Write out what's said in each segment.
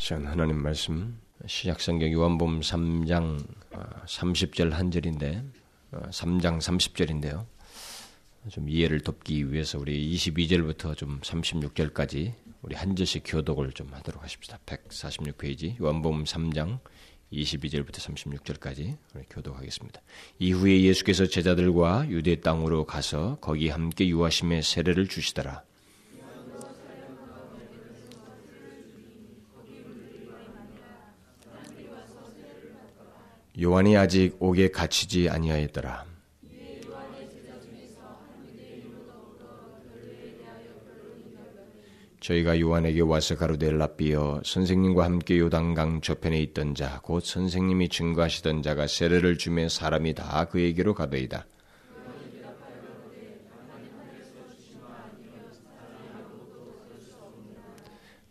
시간 하나님 말씀 시작성경 요한복음 3장 30절 어, 한 절인데 3장 어, 30절인데요. 좀 이해를 돕기 위해서 우리 22절부터 좀 36절까지 우리 한 절씩 교독을 좀 하도록 하십시다. 146페이지 요한복음 3장 22절부터 36절까지 우리 교독하겠습니다. 이후에 예수께서 제자들과 유대 땅으로 가서 거기 함께 유하심의 세례를 주시더라. 요한이 아직 옥에 갇히지 아니하였더라. 저희가 요한에게 와서 가로되 라비어 선생님과 함께 요단강 저편에 있던 자 곧 선생님이 증거하시던 자가 세례를 주며 사람이 다 그에게로 가더이다.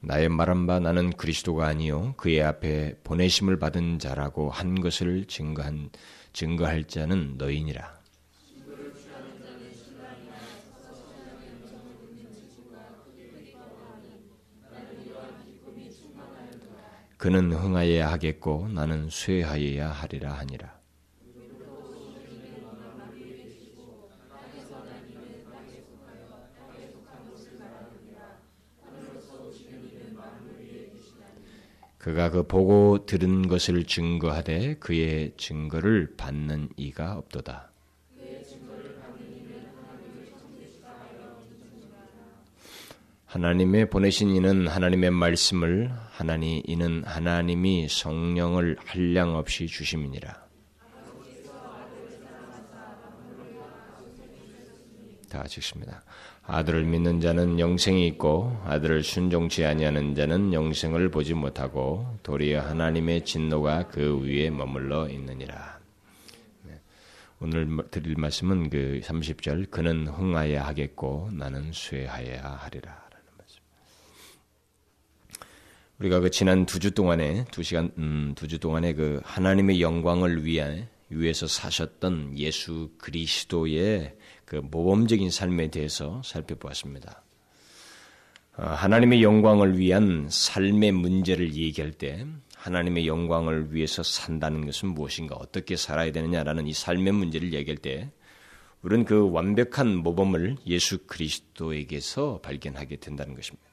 나의 말한 바 나는 그리스도가 아니요 그의 앞에 보내심을 받은 자라고 한 것을 증거한 증거할 자는 너희니라. 그는 흥하여야 하겠고 나는 쇠하여야 하리라 하니라. 그가 그 보고 들은 것을 증거하되 그의 증거를 받는 이가 없도다. 하나님의 보내신 이는 하나님의 말씀을 하나니 이는 하나님이 성령을 한량 없이 주심이니라. 다 찍습니다. 아들을 믿는 자는 영생이 있고 아들을 순종치 아니하는 자는 영생을 보지 못하고 도리어 하나님의 진노가 그 위에 머물러 있느니라. 네. 오늘 드릴 말씀은 그 30절 그는 흥하여야 하겠고 나는 쇠하여야 하리라. 우리가 그 지난 두 주 동안에 두 시간 음, 두 주 동안에 그 하나님의 영광을 위해 위해서 사셨던 예수 그리스도의 그 모범적인 삶에 대해서 살펴보았습니다. 어, 하나님의 영광을 위한 삶의 문제를 얘기할 때 하나님의 영광을 위해서 산다는 것은 무엇인가, 어떻게 살아야 되느냐라는 이 삶의 문제를 얘기할 때 우리는 그 완벽한 모범을 예수 그리스도에게서 발견하게 된다는 것입니다.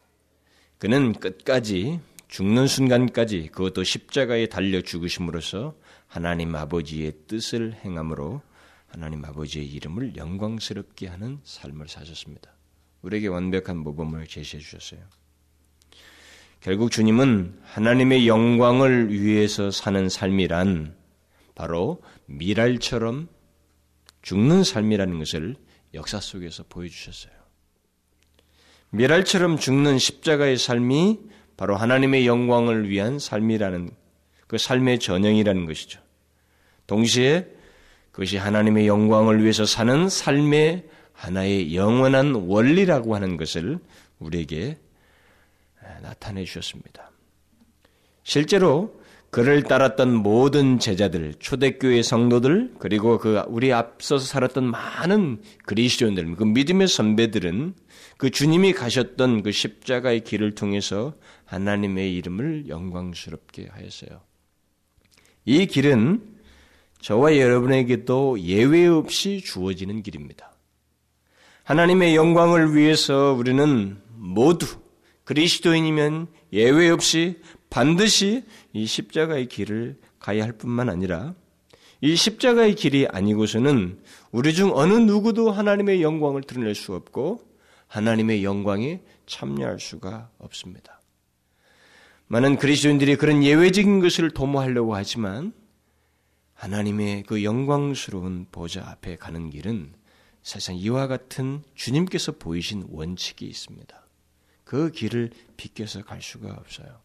그는 끝까지 죽는 순간까지 그것도 십자가에 달려 죽으심으로써 하나님 아버지의 뜻을 행함으로 하나님 아버지의 이름을 영광스럽게 하는 삶을 사셨습니다. 우리에게 완벽한 모범을 제시해 주셨어요. 결국 주님은 하나님의 영광을 위해서 사는 삶이란 바로 미랄처럼 죽는 삶이라는 것을 역사 속에서 보여주셨어요. 미랄처럼 죽는 십자가의 삶이 바로 하나님의 영광을 위한 삶이라는 그 삶의 전형이라는 것이죠. 동시에 그것이 하나님의 영광을 위해서 사는 삶의 하나의 영원한 원리라고 하는 것을 우리에게 나타내 주셨습니다. 실제로 그를 따랐던 모든 제자들, 초대교회 성도들, 그리고 그 우리 앞서서 살았던 많은 그리스도인들, 그 믿음의 선배들은 그 주님이 가셨던 그 십자가의 길을 통해서 하나님의 이름을 영광스럽게 하였어요. 이 길은 저와 여러분에게도 예외 없이 주어지는 길입니다. 하나님의 영광을 위해서 우리는 모두 그리스도인이면 예외 없이 반드시 이 십자가의 길을 가야 할 뿐만 아니라 이 십자가의 길이 아니고서는 우리 중 어느 누구도 하나님의 영광을 드러낼 수 없고 하나님의 영광에 참여할 수가 없습니다. 많은 그리스도인들이 그런 예외적인 것을 도모하려고 하지만 하나님의 그 영광스러운 보좌 앞에 가는 길은 사실상 이와 같은 주님께서 보이신 원칙이 있습니다. 그 길을 비껴서 갈 수가 없어요.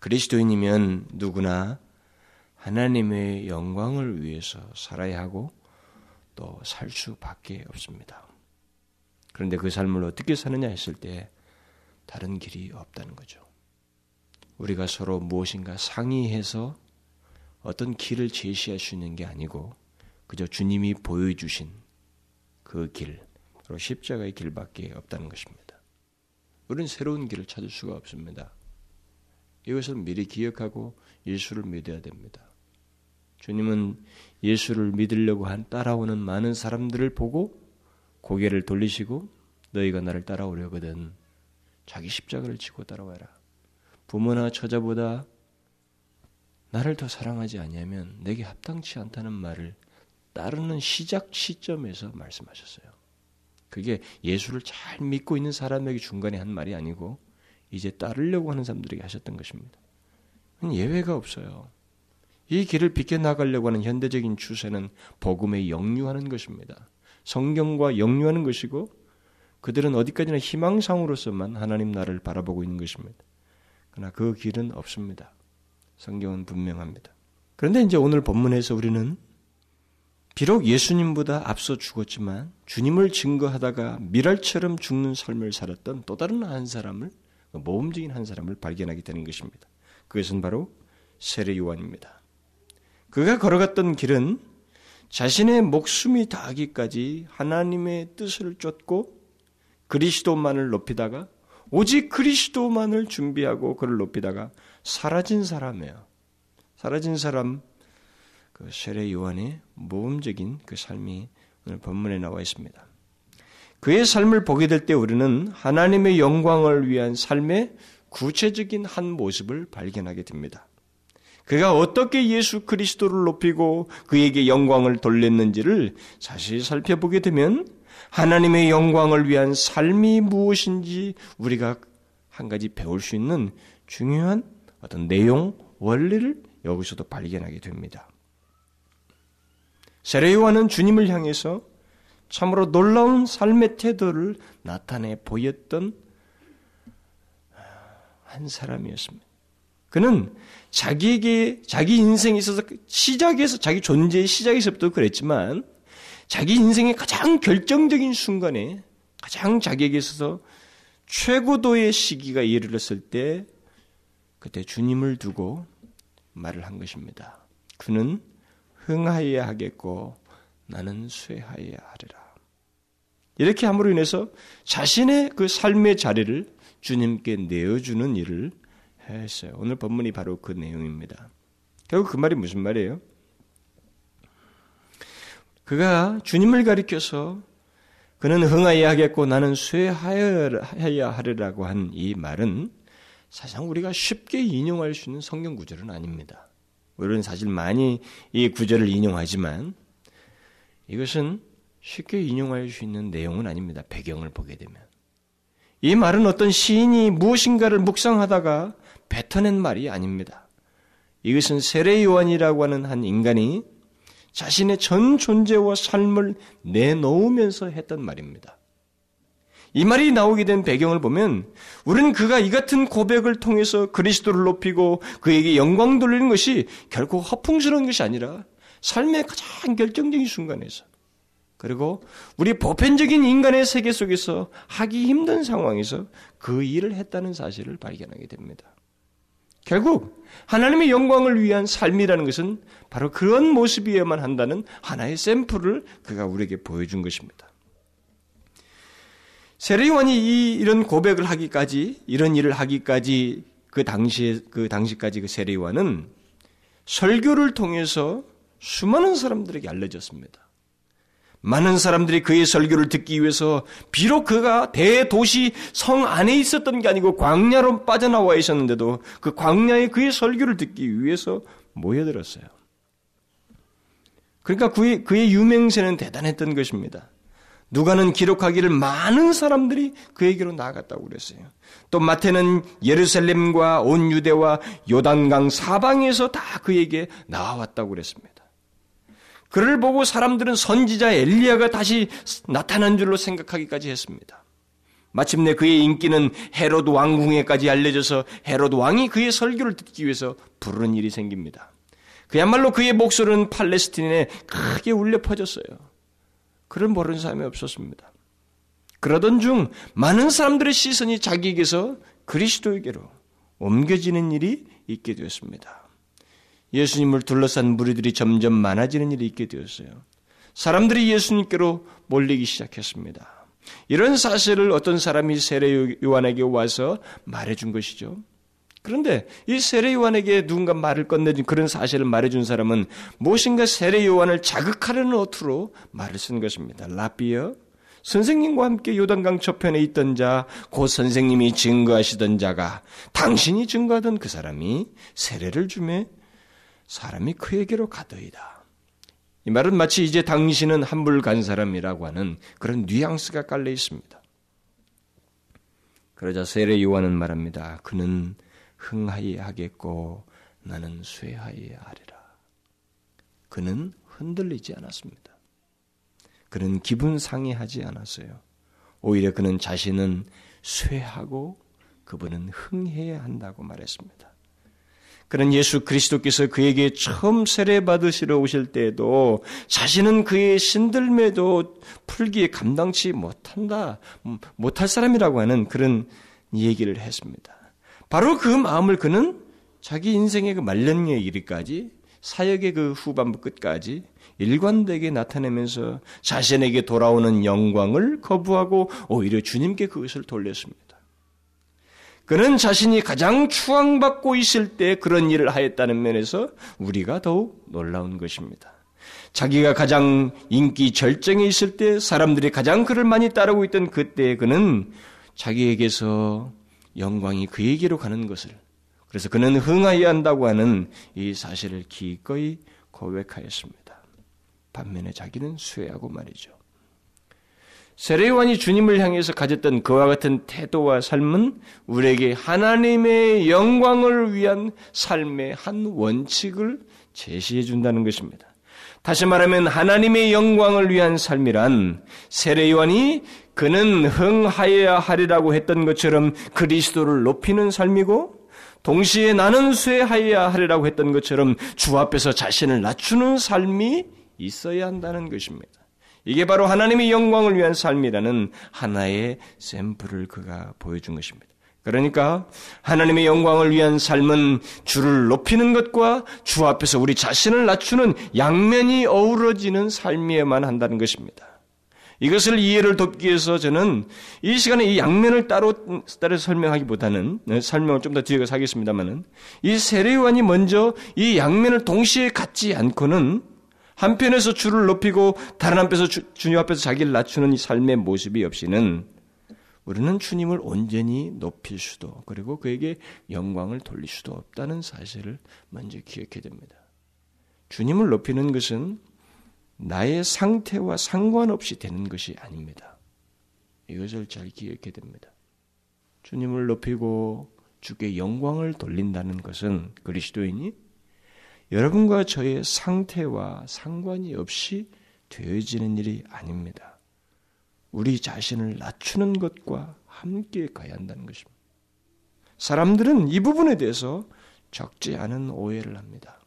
그리스도인이면 누구나 하나님의 영광을 위해서 살아야 하고 또 살 수밖에 없습니다. 그런데 그 삶을 어떻게 사느냐 했을 때 다른 길이 없다는 거죠. 우리가 서로 무엇인가 상의해서 어떤 길을 있는 게 아니고 그저 주님이 보여주신 그 길, 바로 십자가의 길밖에 없다는 것입니다. 우리는 새로운 길을 찾을 수가 없습니다. 이것을 미리 기억하고 예수를 믿어야 됩니다. 주님은 예수를 믿으려고 한 따라오는 많은 사람들을 보고 고개를 돌리시고 너희가 나를 따라오려거든 자기 십자가를 지고 따라와라. 부모나 처자보다 나를 더 사랑하지 아니하면 내게 합당치 않다는 말을 따르는 시작 시점에서 말씀하셨어요. 그게 예수를 잘 믿고 있는 사람에게 중간에 한 말이 아니고 이제 따르려고 하는 사람들에게 하셨던 것입니다. 예외가 없어요. 이 길을 비켜나가려고 하는 현대적인 추세는 복음에 역류하는 것입니다. 성경과 역류하는 것이고 그들은 어디까지나 희망상으로서만 하나님 나를 바라보고 있는 것입니다. 그러나 그 길은 없습니다. 성경은 분명합니다. 그런데 이제 오늘 본문에서 우리는 비록 예수님보다 앞서 죽었지만 주님을 증거하다가 미랄처럼 죽는 삶을 살았던 또 다른 한 사람을 모험적인 한 사람을 발견하게 되는 것입니다. 그것은 바로 세례 요한입니다. 그가 걸어갔던 길은 자신의 목숨이 다하기까지 하나님의 뜻을 쫓고 그리스도만을 높이다가 오직 그리스도만을 준비하고 그를 높이다가 사라진 사람이에요. 사라진 사람 그 세례 요한의 모험적인 그 삶이 오늘 본문에 나와 있습니다. 그의 삶을 보게 될 때 우리는 하나님의 영광을 위한 삶의 구체적인 한 모습을 발견하게 됩니다. 그가 어떻게 예수 그리스도를 높이고 그에게 영광을 돌렸는지를 자세히 살펴보게 되면 하나님의 영광을 위한 삶이 무엇인지 우리가 한 가지 배울 수 있는 중요한 어떤 내용, 원리를 여기서도 발견하게 됩니다. 세례요한은 주님을 향해서 참으로 놀라운 삶의 태도를 나타내 보였던 한 사람이었습니다. 그는 자기에게 자기 인생에 있어서 시작에서 자기 존재의 시작에서부터 그랬지만 자기 인생의 가장 결정적인 순간에 가장 자기에게 있어서 최고도의 시기가 이르렀을 때 그때 주님을 두고 말을 한 것입니다. 그는 흥하여야 하겠고 나는 쇠하여야 하리라. 이렇게 함으로 인해서 자신의 그 삶의 자리를 주님께 내어주는 일을 했어요. 오늘 본문이 바로 그 내용입니다. 결국 그 말이 무슨 말이에요? 그가 주님을 가리켜서 그는 흥하여야 하겠고 나는 쇠하여야 하리라고 한 이 말은 사실상 우리가 쉽게 인용할 수 있는 성경 구절은 아닙니다. 우리는 사실 많이 이 구절을 인용하지만 이것은 쉽게 인용할 수 있는 내용은 아닙니다. 배경을 보게 되면. 이 말은 어떤 시인이 무엇인가를 묵상하다가 뱉어낸 말이 아닙니다. 이것은 세례 요한이라고 하는 한 인간이 자신의 전 존재와 삶을 내놓으면서 했던 말입니다. 이 말이 나오게 된 배경을 보면 우리는 그가 이 같은 고백을 통해서 그리스도를 높이고 그에게 영광 돌리는 것이 결코 허풍스러운 것이 아니라 삶의 가장 결정적인 순간에서 그리고 우리 보편적인 인간의 세계 속에서 하기 힘든 상황에서 그 일을 했다는 사실을 발견하게 됩니다. 결국 하나님의 영광을 위한 삶이라는 것은 바로 그런 모습이어야만 한다는 하나의 샘플을 그가 우리에게 보여준 것입니다. 세례요한이 이 이런 고백을 하기까지 이런 일을 하기까지 그 당시에 그 당시까지 그 세례요한은 설교를 통해서 수많은 사람들에게 알려졌습니다. 많은 사람들이 그의 설교를 듣기 위해서 비록 그가 대도시 성 안에 있었던 게 아니고 광야로 빠져나와 있었는데도 그 광야에 그의 설교를 듣기 위해서 모여들었어요. 그러니까 그의, 그의 유명세는 대단했던 것입니다. 누가는 기록하기를 많은 사람들이 그에게로 나아갔다고 그랬어요. 또 마태는 예루살렘과 온 유대와 요단강 사방에서 다 그에게 나와왔다고 그랬습니다. 그를 보고 사람들은 선지자 엘리야가 다시 나타난 줄로 생각하기까지 했습니다. 마침내 그의 인기는 헤롯 왕궁에까지 알려져서 헤롯 왕이 그의 설교를 듣기 위해서 부르는 일이 생깁니다. 그야말로 그의 목소리는 팔레스틴에 크게 울려 퍼졌어요. 그를 모르는 사람이 없었습니다. 그러던 중 많은 사람들의 시선이 자기에게서 그리스도에게로 옮겨지는 일이 있게 되었습니다. 예수님을 둘러싼 무리들이 점점 많아지는 일이 있게 되었어요. 사람들이 예수님께로 몰리기 시작했습니다. 이런 사실을 어떤 사람이 세례 요한에게 와서 말해준 것이죠. 그런데 이 세례 요한에게 누군가 말을 건네준 그런 사실을 말해준 사람은 무엇인가 세례 요한을 자극하려는 어투로 말을 쓴 것입니다. 라비어 선생님과 함께 요단강 저편에 있던 자, 곧 선생님이 증거하시던 자가 당신이 증거하던 그 사람이 세례를 주매 사람이 그에게로 가더이다. 이 말은 마치 이제 당신은 한불 간 사람이라고 하는 그런 뉘앙스가 깔려 있습니다. 그러자 세례 요한은 말합니다. 그는 흥하이 하겠고 나는 쇠하이 하리라. 그는 흔들리지 않았습니다. 그는 기분 상해하지 않았어요. 오히려 그는 자신은 쇠하고 그분은 흥해야 한다고 말했습니다. 그는 예수 그리스도께서 그에게 처음 세례 받으시러 오실 때에도 자신은 그의 신들매도 풀기에 감당치 못한다, 못할 사람이라고 하는 그런 얘기를 했습니다. 바로 그 마음을 그는 자기 인생의 그 말년의 이르까지 사역의 그 후반부 끝까지 일관되게 나타내면서 자신에게 돌아오는 영광을 거부하고 오히려 주님께 그것을 돌렸습니다. 그는 자신이 가장 추앙받고 있을 때 그런 일을 하였다는 면에서 우리가 더욱 놀라운 것입니다. 자기가 가장 인기 절정에 있을 때 사람들이 가장 그를 많이 따르고 있던 그때 그는 자기에게서 영광이 그에게로 가는 것을 그래서 그는 흥하여야 한다고 하는 이 사실을 기꺼이 고백하였습니다. 반면에 자기는 수혜하고 말이죠. 세례요한이 주님을 향해서 가졌던 그와 같은 태도와 삶은 우리에게 하나님의 영광을 위한 삶의 한 원칙을 제시해 준다는 것입니다. 다시 말하면 하나님의 영광을 위한 삶이란 세례요한이 그는 흥하여야 하리라고 했던 것처럼 그리스도를 높이는 삶이고 동시에 나는 쇠하여야 하리라고 했던 것처럼 주 앞에서 자신을 낮추는 삶이 있어야 한다는 것입니다. 이게 바로 하나님의 영광을 위한 삶이라는 하나의 샘플을 그가 보여준 것입니다. 그러니까 하나님의 영광을 위한 삶은 주를 높이는 것과 주 앞에서 우리 자신을 낮추는 양면이 어우러지는 삶이어야만 한다는 것입니다. 이것을 이해를 돕기 위해서 저는 이 시간에 이 양면을 따로 따로 설명하기보다는 네, 설명을 좀 더 뒤에 가서 하겠습니다만은 이 세례요한이 먼저 이 양면을 동시에 갖지 않고는 한편에서 주를 높이고 다른 한편에서 주, 주님 앞에서 자기를 낮추는 이 삶의 모습이 없이는 우리는 주님을 온전히 높일 수도 그리고 그에게 영광을 돌릴 수도 없다는 사실을 먼저 기억해야 됩니다. 주님을 높이는 것은 나의 상태와 상관없이 되는 것이 아닙니다. 이것을 잘 기억해야 됩니다. 주님을 높이고 주께 영광을 돌린다는 것은 그리스도인이 여러분과 저의 상태와 상관이 없이 되어지는 일이 아닙니다. 우리 자신을 낮추는 것과 함께 가야 한다는 것입니다. 사람들은 이 부분에 대해서 적지 않은 오해를 합니다.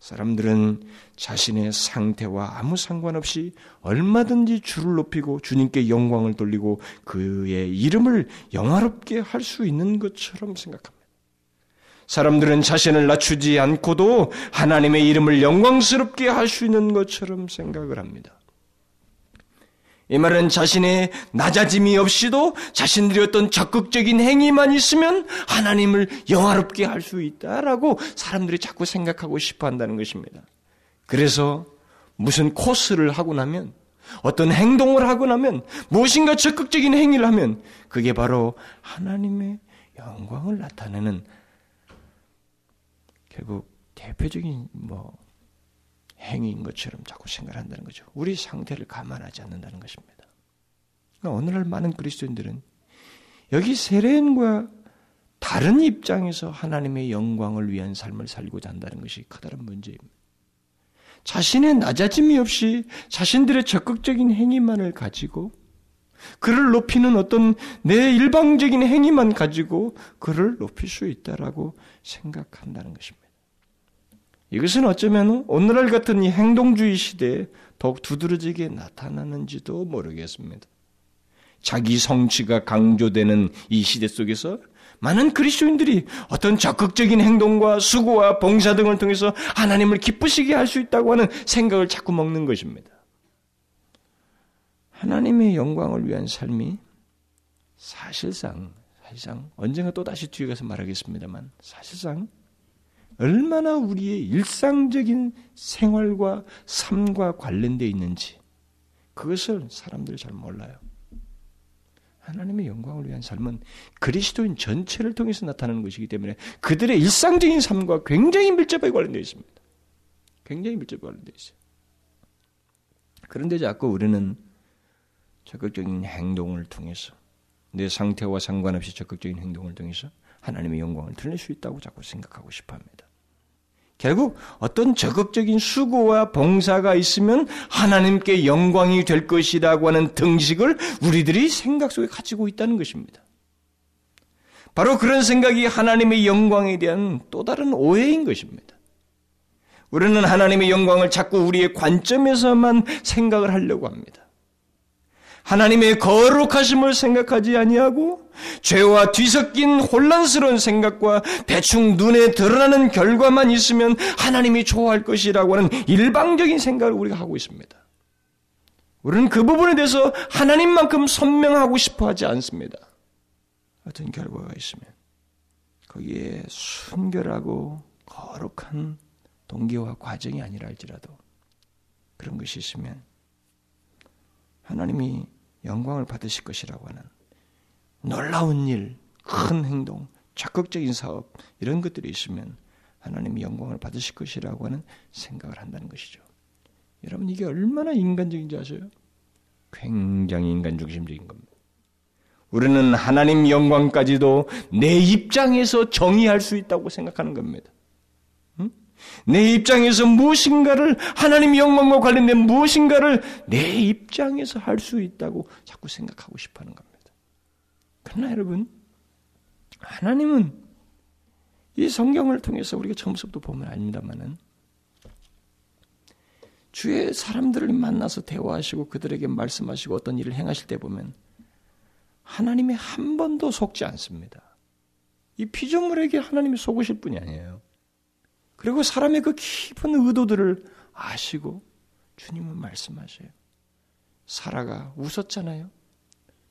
사람들은 자신의 상태와 아무 상관없이 얼마든지 주를 높이고 주님께 영광을 돌리고 그의 이름을 영화롭게 할 수 있는 것처럼 생각합니다. 사람들은 자신을 낮추지 않고도 하나님의 이름을 영광스럽게 있는 것처럼 생각을 합니다. 이 말은 자신의 낮아짐이 없이도 자신들이 어떤 적극적인 행위만 있으면 하나님을 영화롭게 할 수 있다라고 사람들이 자꾸 생각하고 싶어 한다는 것입니다. 그래서 무슨 코스를 하고 나면 어떤 행동을 하고 나면 무엇인가 적극적인 행위를 하면 그게 바로 하나님의 영광을 나타내는 결국 대표적인 뭐 행위인 것처럼 자꾸 생각을 한다는 거죠. 우리 상태를 감안하지 않는다는 것입니다. 그러니까 오늘날 많은 그리스도인들은 여기 세례인과 다른 입장에서 하나님의 영광을 위한 삶을 살고자 한다는 것이 커다란 문제입니다. 자신의 낮아짐이 없이 자신들의 적극적인 행위만을 가지고 그를 높이는 어떤 내 일방적인 행위만 가지고 그를 높일 수 있다라고 생각한다는 것입니다. 이것은 어쩌면 오늘날 같은 이 행동주의 시대에 더욱 두드러지게 나타나는지도 모르겠습니다. 자기 성취가 강조되는 이 시대 속에서 많은 그리스도인들이 어떤 적극적인 행동과 수고와 봉사 등을 통해서 하나님을 기쁘시게 할 수 있다고 하는 생각을 자꾸 먹는 것입니다. 하나님의 영광을 위한 삶이 사실상 사실상 언젠가 또 다시 뒤에 가서 말하겠습니다만 사실상 얼마나 우리의 일상적인 생활과 삶과 관련되어 있는지 그것을 사람들이 잘 몰라요. 하나님의 영광을 위한 삶은 그리스도인 전체를 통해서 나타나는 것이기 때문에 그들의 일상적인 삶과 굉장히 밀접하게 관련되어 있습니다. 굉장히 밀접하게 관련되어 있어요. 그런데 자꾸 우리는 적극적인 행동을 통해서 내 상태와 상관없이 적극적인 행동을 통해서 하나님의 영광을 드릴 수 있다고 자꾸 생각하고 싶어 합니다. 결국 어떤 적극적인 수고와 봉사가 있으면 하나님께 영광이 될 것이라고 하는 등식을 우리들이 생각 속에 가지고 있다는 것입니다. 바로 그런 생각이 하나님의 영광에 대한 또 다른 오해인 것입니다. 우리는 하나님의 영광을 자꾸 우리의 관점에서만 생각을 하려고 합니다. 하나님의 거룩하심을 생각하지 아니하고 죄와 뒤섞인 혼란스러운 생각과 대충 눈에 드러나는 결과만 있으면 하나님이 좋아할 것이라고 하는 일방적인 생각을 우리가 하고 있습니다. 우리는 그 부분에 대해서 하나님만큼 선명하고 싶어 하지 않습니다. 어떤 결과가 있으면 거기에 순결하고 거룩한 동기와 과정이 아니라 할지라도 그런 것이 있으면 하나님이 영광을 받으실 것이라고 하는 놀라운 일, 큰 행동, 적극적인 사업 이런 것들이 있으면 하나님이 영광을 받으실 것이라고 하는 생각을 한다는 것이죠. 여러분 이게 얼마나 인간적인지 아세요? 굉장히 인간 중심적인 겁니다. 우리는 하나님 영광까지도 내 입장에서 정의할 수 있다고 생각하는 겁니다. 내 입장에서 무엇인가를 하나님 영광과 관련된 무엇인가를 내 입장에서 할 수 있다고 자꾸 생각하고 싶어하는 겁니다. 그러나 여러분 하나님은 이 성경을 통해서 우리가 처음부터 보면 압니다만은 주의 사람들을 만나서 대화하시고 그들에게 말씀하시고 어떤 일을 행하실 때 보면 하나님이 한 번도 속지 않습니다. 이 피조물에게 하나님이 속으실 분이 아니에요. 그리고 사람의 그 깊은 의도들을 아시고 주님은 말씀하셔요. 사라가 웃었잖아요.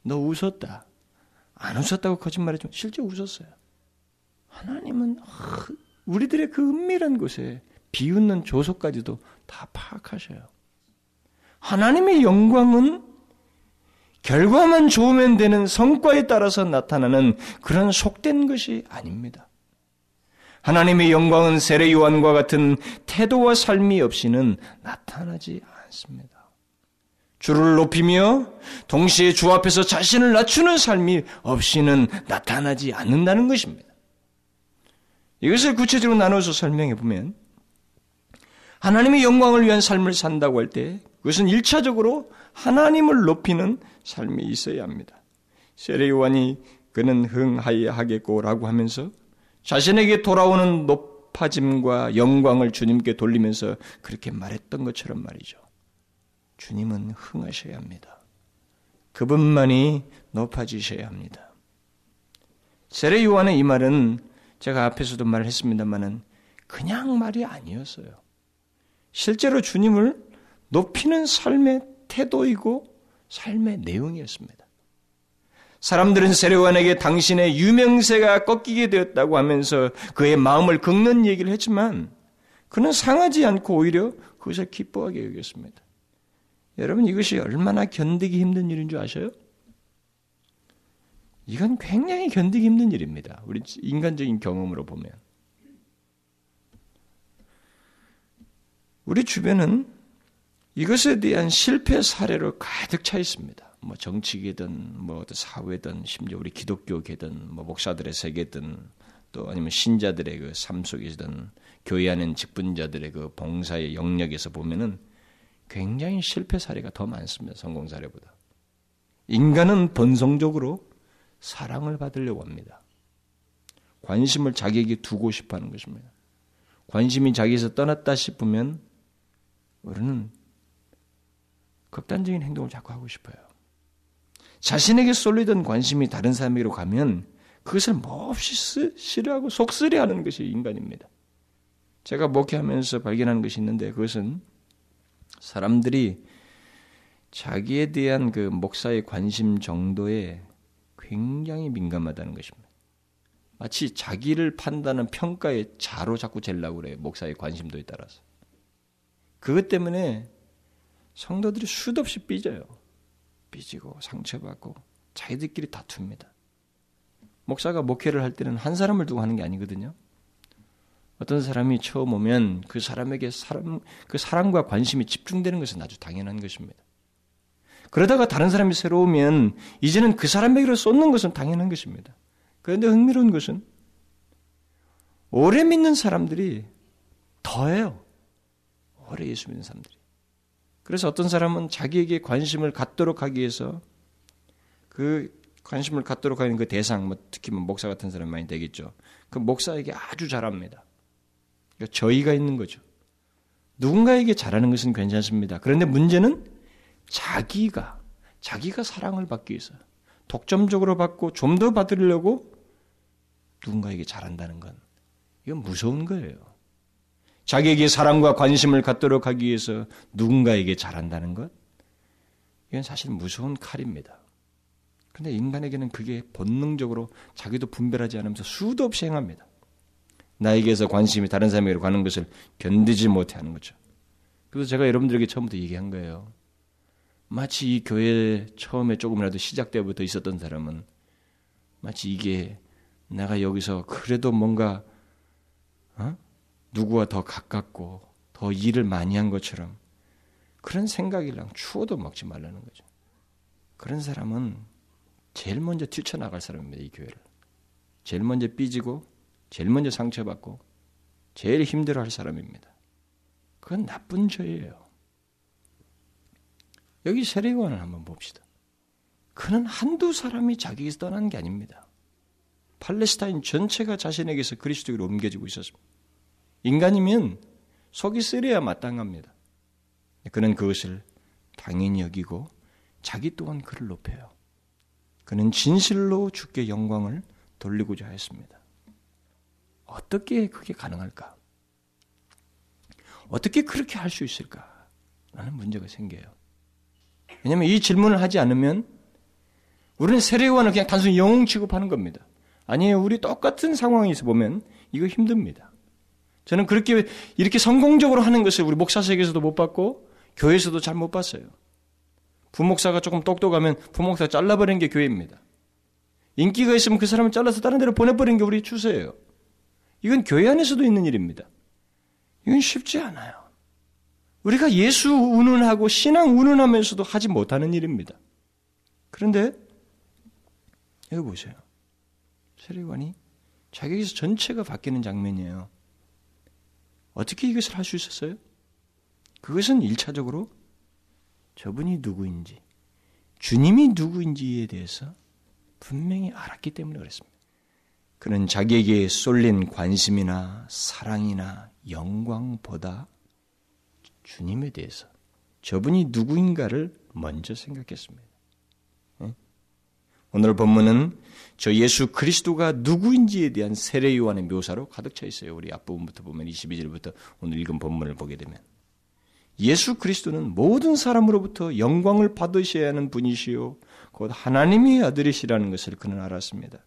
너 웃었다. 안 웃었다고 거짓말해죠. 실제 웃었어요. 하나님은 우리들의 그 은밀한 곳에 비웃는 조소까지도 다 파악하셔요. 하나님의 영광은 결과만 좋으면 되는 성과에 따라서 나타나는 그런 속된 것이 아닙니다. 하나님의 영광은 세례 요한과 같은 태도와 삶이 없이는 나타나지 않습니다. 주를 높이며 동시에 주 앞에서 자신을 낮추는 삶이 없이는 나타나지 않는다는 것입니다. 이것을 구체적으로 나눠서 설명해 보면 하나님의 영광을 위한 삶을 산다고 할 때 그것은 일차적으로 하나님을 높이는 삶이 있어야 합니다. 세례 요한이 그는 흥하여 하겠고라고 하면서 자신에게 돌아오는 높아짐과 영광을 주님께 돌리면서 그렇게 말했던 것처럼 말이죠. 주님은 흥하셔야 합니다. 그분만이 높아지셔야 합니다. 세례 요한의 이 말은 제가 앞에서도 말했습니다만은 그냥 말이 아니었어요. 실제로 주님을 높이는 삶의 태도이고 삶의 내용이었습니다. 사람들은 세례관에게 당신의 유명세가 꺾이게 되었다고 하면서 그의 마음을 긁는 얘기를 했지만 그는 상하지 않고 오히려 그것을 기뻐하게 여겼습니다. 여러분 이것이 얼마나 견디기 힘든 일인 줄 아셔요? 이건 굉장히 견디기 힘든 일입니다. 우리 인간적인 경험으로 보면. 우리 주변은 이것에 대한 실패 사례로 가득 차 있습니다. 뭐 정치계든 뭐 사회든 심지어 우리 기독교계든 뭐 목사들의 세계든 또 아니면 신자들의 그 삶 속에서든 교회 하는 직분자들의 그 봉사의 영역에서 보면은 굉장히 실패 사례가 더 많습니다. 성공 사례보다. 인간은 본성적으로 사랑을 받으려고 합니다. 관심을 자기에게 두고 싶어 하는 것입니다. 관심이 자기에서 떠났다 싶으면 우리는 극단적인 행동을 자꾸 하고 싶어요. 자신에게 쏠리던 관심이 다른 사람에게로 가면 그것을 몹시 싫어하고 속쓰려하는 것이 인간입니다. 제가 목회하면서 발견하는 것이 있는데 그것은 사람들이 자기에 대한 그 목사의 관심 정도에 굉장히 민감하다는 것입니다. 마치 자기를 판단하는 평가의 자로 자꾸 재려고 그래요. 목사의 관심도에 따라서. 그것 때문에 성도들이 수도 없이 삐져요. 삐지고 상처받고 자기들끼리 다툽니다. 목사가 목회를 할 때는 한 사람을 두고 하는 게 아니거든요. 어떤 사람이 처음 오면 그 사람에게 사람, 그 사랑과 관심이 집중되는 것은 아주 당연한 것입니다. 그러다가 다른 사람이 새로 오면 이제는 그 사람에게로 쏟는 것은 당연한 것입니다. 그런데 흥미로운 것은 오래 믿는 사람들이 더해요. 오래 예수 믿는 사람들이. 그래서 어떤 사람은 자기에게 관심을 갖도록 하기 위해서 그 관심을 갖도록 하는 그 대상, 뭐 특히 뭐 목사 같은 사람이 많이 되겠죠. 그 목사에게 아주 잘합니다. 그러니까 저희가 있는 거죠. 누군가에게 잘하는 것은 괜찮습니다. 그런데 문제는 자기가 자기가 사랑을 받기 위해서 독점적으로 받고 좀 더 받으려고 누군가에게 잘한다는 건 이건 무서운 거예요. 자기에게 사랑과 관심을 갖도록 하기 위해서 누군가에게 잘한다는 것 이건 사실 무서운 칼입니다. 그런데 인간에게는 그게 본능적으로 자기도 분별하지 않으면서 수도 없이 행합니다. 나에게서 관심이 다른 사람에게로 가는 것을 견디지 못해 하는 거죠. 그래서 제가 여러분들에게 처음부터 얘기한 거예요. 마치 이 교회 처음에 조금이라도 시작 때부터 있었던 사람은 마치 이게 내가 여기서 그래도 뭔가 어? 누구와 더 가깝고 더 일을 많이 한 것처럼 그런 생각이랑 추워도 먹지 말라는 거죠. 그런 사람은 제일 먼저 뛰쳐나갈 사람입니다. 이 교회를. 제일 먼저 삐지고 제일 먼저 상처받고 제일 힘들어할 사람입니다. 그건 나쁜 죄예요. 여기 세례요한을 한번 봅시다. 그는 한두 사람이 자기에서 떠난 게 아닙니다. 팔레스타인 전체가 자신에게서 그리스도로 옮겨지고 있었습니다. 인간이면 속이 쓰려야 마땅합니다. 그는 그것을 당연히 여기고 자기 또한 그를 높여요. 그는 진실로 주께 영광을 돌리고자 했습니다. 어떻게 그게 가능할까? 어떻게 그렇게 할 수 있을까? 라는 문제가 생겨요. 왜냐하면 이 질문을 하지 않으면 우리는 세례요한을 그냥 단순히 영웅 취급하는 겁니다. 아니에요. 우리 똑같은 상황에서 보면 이거 힘듭니다. 저는 그렇게 이렇게 성공적으로 하는 것을 우리 목사석에서도 못 봤고 교회에서도 잘 못 봤어요. 부목사가 조금 똑똑하면 부목사 잘라버리는 게 교회입니다. 인기가 있으면 그 사람을 잘라서 다른 데로 보내버리는 게 우리 추세예요. 이건 교회 안에서도 있는 일입니다. 이건 쉽지 않아요. 우리가 예수 운운하고 신앙 운운하면서도 하지 못하는 일입니다. 그런데 여기 보세요. 세례관이 자기에게서 전체가 바뀌는 장면이에요. 어떻게 이것을 할 수 있었어요? 그것은 일차적으로 저분이 누구인지, 주님이 누구인지에 대해서 분명히 알았기 때문에 그랬습니다. 그는 자기에게 쏠린 관심이나 사랑이나 영광보다 주님에 대해서 저분이 누구인가를 먼저 생각했습니다. 예? 오늘 본문은 저 예수 그리스도가 누구인지에 대한 세례 요한의 묘사로 가득 차 있어요. 우리 앞부분부터 보면 22절부터 오늘 읽은 본문을 보게 되면 예수 그리스도는 모든 사람으로부터 영광을 받으셔야 하는 분이시요 곧 하나님의 아들이시라는 것을 그는 알았습니다.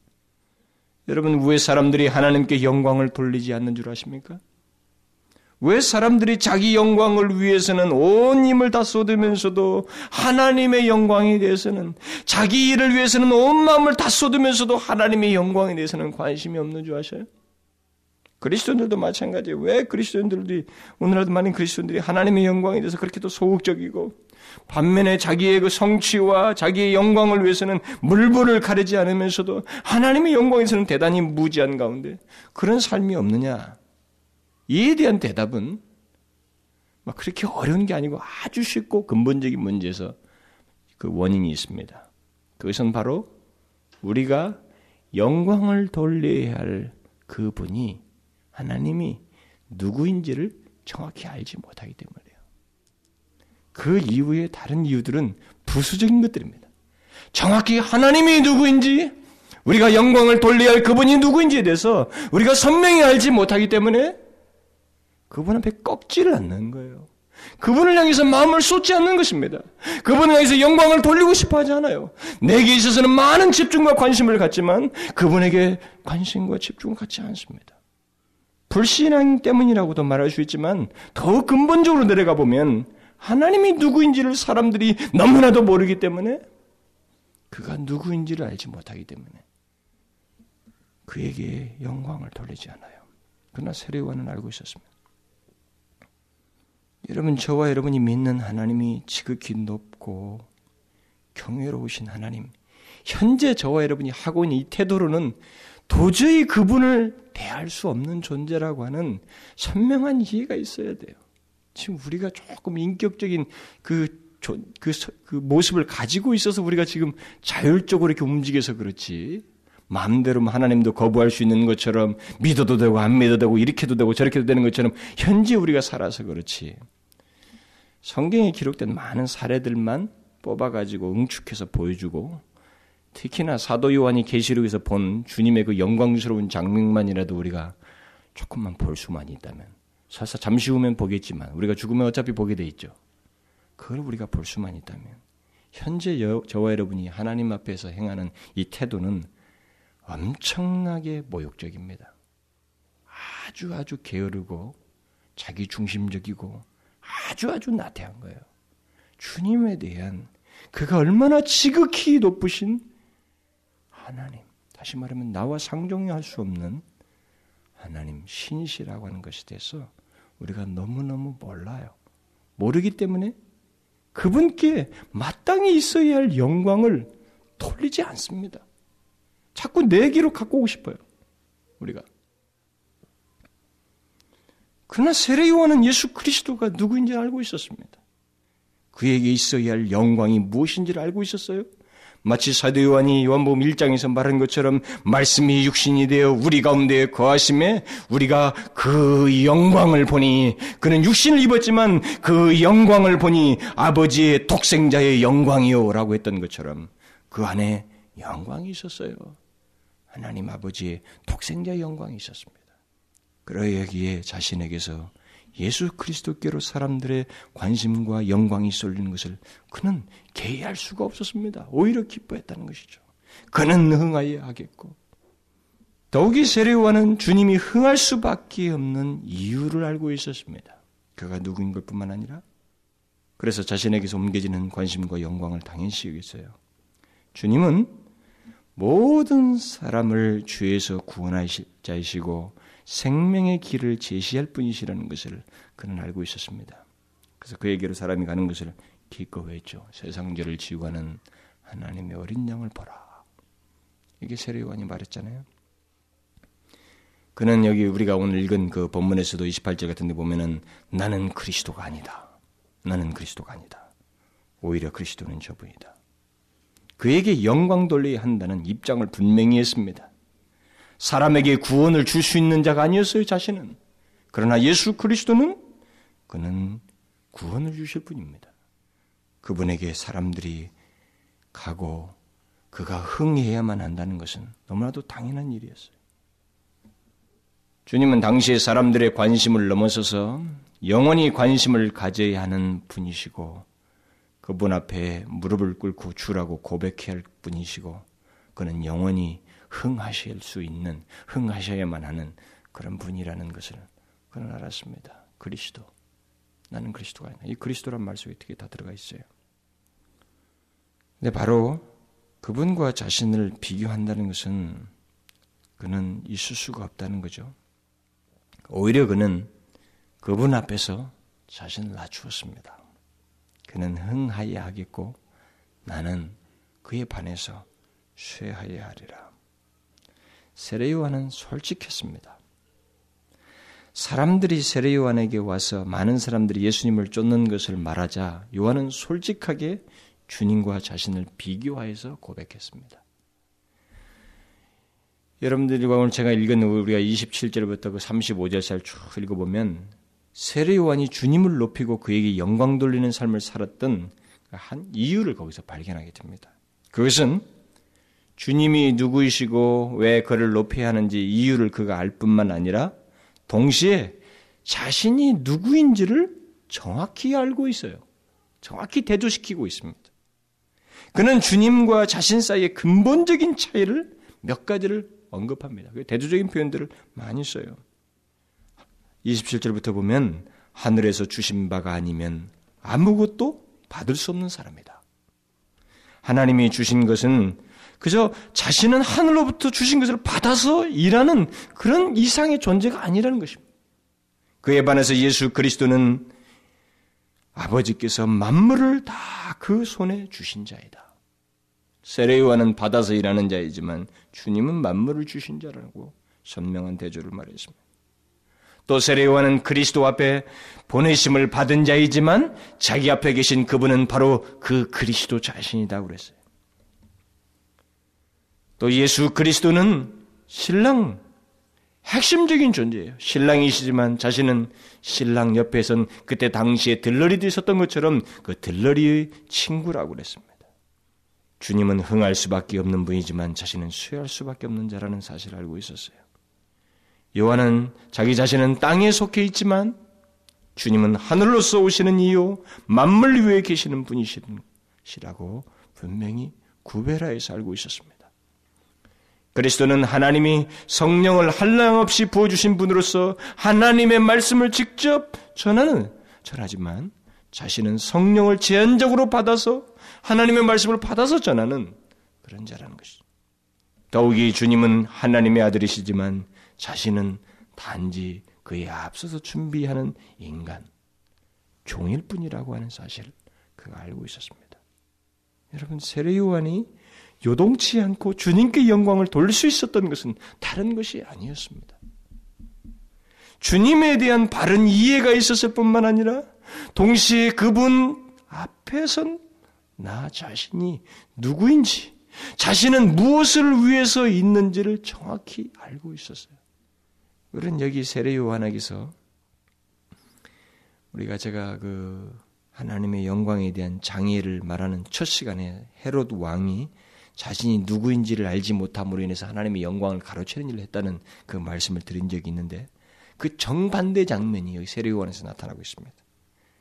여러분 왜 사람들이 하나님께 영광을 돌리지 않는 줄 아십니까? 왜 사람들이 자기 영광을 위해서는 온 힘을 다 쏟으면서도 하나님의 영광에 대해서는 자기 일을 위해서는 온 마음을 다 쏟으면서도 하나님의 영광에 대해서는 관심이 없는 줄 아셔요? 그리스도인들도 마찬가지예요. 왜 그리스도인들이 오늘날도 많은 그리스도인들이 하나님의 영광에 대해서 그렇게도 소극적이고 반면에 자기의 그 성취와 자기의 영광을 위해서는 물불을 가리지 않으면서도 하나님의 영광에서는 대단히 무지한 가운데 그런 삶이 없느냐? 이에 대한 대답은 막 그렇게 어려운 게 아니고 아주 쉽고 근본적인 문제에서 그 원인이 있습니다. 그것은 바로 우리가 영광을 돌려야 할 그분이 하나님이 누구인지를 정확히 알지 못하기 때문이에요. 그 이후에 다른 이유들은 부수적인 것들입니다. 정확히 하나님이 누구인지, 우리가 영광을 돌려야 할 그분이 누구인지에 대해서 우리가 선명히 알지 못하기 때문에 그분 앞에 꺾지를 않는 거예요. 그분을 향해서 마음을 쏟지 않는 것입니다. 그분을 향해서 영광을 돌리고 싶어 하지 않아요. 내게 있어서는 많은 집중과 관심을 갖지만 그분에게 관심과 집중을 갖지 않습니다. 불신앙 때문이라고도 말할 수 있지만 더 근본적으로 내려가 보면 하나님이 누구인지를 사람들이 너무나도 모르기 때문에 그가 누구인지를 알지 못하기 때문에 그에게 영광을 돌리지 않아요. 그러나 세례요한은 알고 있었습니다. 여러분 저와 여러분이 믿는 하나님이 지극히 높고 경외로우신 하나님 현재 저와 여러분이 하고 있는 이 태도로는 도저히 그분을 대할 수 없는 존재라고 하는 선명한 이해가 있어야 돼요. 지금 우리가 조금 인격적인 그, 그, 그 모습을 가지고 있어서 우리가 지금 자율적으로 이렇게 움직여서 그렇지. 마음대로 하나님도 거부할 수 있는 것처럼 믿어도 되고 안 믿어도 되고 이렇게도 되고 저렇게도 되는 것처럼 현재 우리가 살아서 그렇지. 성경에 기록된 많은 사례들만 뽑아가지고 응축해서 보여주고 특히나 사도 요한이 계시록에서 본 주님의 그 영광스러운 장면만이라도 우리가 조금만 볼 수만 있다면 설사 잠시 후면 보겠지만 우리가 죽으면 어차피 보게 돼 있죠. 그걸 우리가 볼 수만 있다면 현재 여, 저와 여러분이 하나님 앞에서 행하는 이 태도는 엄청나게 모욕적입니다. 아주 아주 게으르고 자기 중심적이고 아주 아주 나태한 거예요. 주님에 대한 그가 얼마나 지극히 높으신 하나님, 다시 말하면 나와 상종할 수 없는 하나님 신이시라고 하는 것에 대해서 우리가 너무너무 몰라요. 모르기 때문에 그분께 마땅히 있어야 할 영광을 돌리지 않습니다. 자꾸 내기로 갖고 오고 싶어요. 우리가. 그러나 세례 요한은 예수 그리스도가 누구인지 알고 있었습니다. 그에게 있어야 할 영광이 무엇인지를 알고 있었어요. 마치 사도 요한이 요한복음 1장에서 말한 것처럼 말씀이 육신이 되어 우리 가운데 거하심에 우리가 그 영광을 보니 그는 육신을 입었지만 그 영광을 보니 아버지의 독생자의 영광이요라고 했던 것처럼 그 안에 영광이 있었어요. 하나님 아버지의 독생자의 영광이 있었습니다. 그러기에 자신에게서 예수 그리스도께로 사람들의 관심과 영광이 쏠리는 것을 그는 개의할 수가 없었습니다. 오히려 기뻐했다는 것이죠. 그는 흥하여 하겠고 더욱이 세례와는 주님이 흥할 수밖에 없는 이유를 알고 있었습니다. 그가 누구인 것 뿐만 아니라 그래서 자신에게서 옮겨지는 관심과 영광을 당연시 여겼어요. 주님은 모든 사람을 죄에서 구원하실 자이시고 생명의 길을 제시할 분이시라는 것을 그는 알고 있었습니다. 그래서 그에게로 사람이 가는 것을 기꺼했죠. 세상 죄를 지고 가는 하나님의 어린 양을 보라. 이게 세례요한이 말했잖아요. 그는 여기 우리가 오늘 읽은 그 본문에서도 28절 같은 데 보면은 나는 그리스도가 아니다. 나는 그리스도가 아니다. 오히려 그리스도는 저분이다. 그에게 영광 돌려야 한다는 입장을 분명히 했습니다. 사람에게 구원을 줄 수 있는 자가 아니었어요, 자신은. 그러나 예수 그리스도는 그는 구원을 주실 분입니다. 그분에게 사람들이 가고 그가 흥해야만 한다는 것은 너무나도 당연한 일이었어요. 주님은 당시에 사람들의 관심을 넘어서서 영원히 관심을 가져야 하는 분이시고 그분 앞에 무릎을 꿇고 주라고 고백해야 할 분이시고 그는 영원히 흥하실 수 있는 흥하셔야만 하는 그런 분이라는 것을 그는 알았습니다. 그리스도. 나는 그리스도가 아니다. 이 그리스도란 말 속에 어떻게 다 들어가 있어요. 근데 바로 그분과 자신을 비교한다는 것은 그는 있을 수가 없다는 거죠. 오히려 그는 그분 앞에서 자신을 낮추었습니다. 그는 흥하여 하겠고 나는 그에 반해서 쇠하여 하리라. 세례요한은 솔직했습니다. 사람들이 세례 요한에게 와서 많은 사람들이 예수님을 쫓는 것을 말하자 요한은 솔직하게 주님과 자신을 비교하여서 고백했습니다. 여러분들과 오늘 제가 읽은 우리가 27절부터 그 35절 살 쭉 읽어보면 세례 요한이 주님을 높이고 그에게 영광 돌리는 삶을 살았던 한 이유를 거기서 발견하게 됩니다. 그것은 주님이 누구이시고 왜 그를 높여야 하는지 이유를 그가 알 뿐만 아니라 동시에 자신이 누구인지를 정확히 알고 있어요. 정확히 대조시키고 있습니다. 그는 주님과 자신 사이의 근본적인 차이를 몇 가지를 언급합니다. 대조적인 표현들을 많이 써요. 27절부터 보면 하늘에서 주신 바가 아니면 아무것도 받을 수 없는 사람이다. 하나님이 주신 것은 그저 자신은 하늘로부터 주신 것을 받아서 일하는 그런 이상의 존재가 아니라는 것입니다. 그에 반해서 예수 그리스도는 아버지께서 만물을 다 그 손에 주신 자이다. 세례요한은 받아서 일하는 자이지만 주님은 만물을 주신 자라고 선명한 대조를 말했습니다. 또 세례요한은 그리스도 앞에 보내심을 받은 자이지만 자기 앞에 계신 그분은 바로 그 그리스도 자신이다 그랬어요. 또 예수 그리스도는 신랑 핵심적인 존재예요. 신랑이시지만 자신은 신랑 옆에선 그때 당시에 들러리도 있었던 것처럼 그 들러리의 친구라고 그랬습니다. 주님은 흥할 수밖에 없는 분이지만 자신은 수혈할 수밖에 없는 자라는 사실을 알고 있었어요. 요한은 자기 자신은 땅에 속해 있지만 주님은 하늘로서 오시는 이유 만물 위에 계시는 분이시라고 분명히 구별하여서 알고 있었습니다. 그리스도는 하나님이 성령을 한량없이 부어주신 분으로서 하나님의 말씀을 직접 전하는 전하지만 자신은 성령을 제한적으로 받아서 하나님의 말씀을 받아서 전하는 그런 자라는 것이죠. 더욱이 주님은 하나님의 아들이시지만 자신은 단지 그에 앞서서 준비하는 인간, 종일 뿐이라고 하는 사실을 그가 알고 있었습니다. 여러분, 세례 요한이 요동치 않고 주님께 영광을 돌릴 수 있었던 것은 다른 것이 아니었습니다. 주님에 대한 바른 이해가 있었을 뿐만 아니라 동시에 그분 앞에선 나 자신이 누구인지, 자신은 무엇을 위해서 있는지를 정확히 알고 있었어요. 우리는 여기 세례 요한에게서 우리가 제가 그 하나님의 영광에 대한 장애를 말하는 첫 시간에 헤롯 왕이 자신이 누구인지를 알지 못함으로 인해서 하나님의 영광을 가로채는 일을 했다는 그 말씀을 드린 적이 있는데 그 정반대 장면이 여기 세례 요한에서 나타나고 있습니다.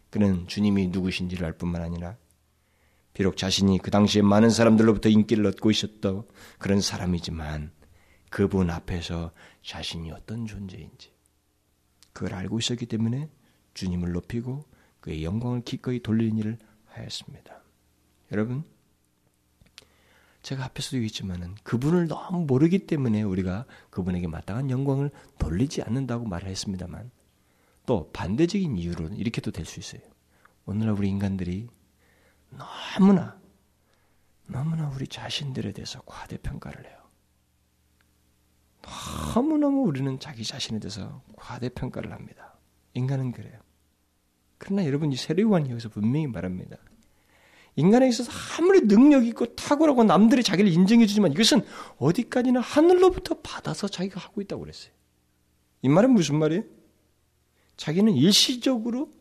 그는 주님이 누구신지를 알 뿐만 아니라 비록 자신이 그 당시에 많은 사람들로부터 인기를 얻고 있었던 그런 사람이지만 그분 앞에서 자신이 어떤 존재인지 그걸 알고 있었기 때문에 주님을 높이고 그의 영광을 기꺼이 돌리는 일을 하였습니다. 여러분, 제가 앞에서도 얘기했지만은 그분을 너무 모르기 때문에 우리가 그분에게 마땅한 영광을 돌리지 않는다고 말을 했습니다만 또 반대적인 이유로는 이렇게도 될 수 있어요. 오늘날 우리 인간들이 너무나 너무나 우리 자신들에 대해서 과대평가를 해요. 너무너무 우리는 자기 자신에 대해서 과대평가를 합니다. 인간은 그래요. 그러나 여러분 이 세례요한이 여기서 분명히 말합니다. 인간에 있어서 아무리 능력 있고 탁월하고 남들이 자기를 인정해 주지만 이것은 어디까지나 하늘로부터 받아서 자기가 하고 있다고 그랬어요. 이 말은 무슨 말이에요? 자기는 일시적으로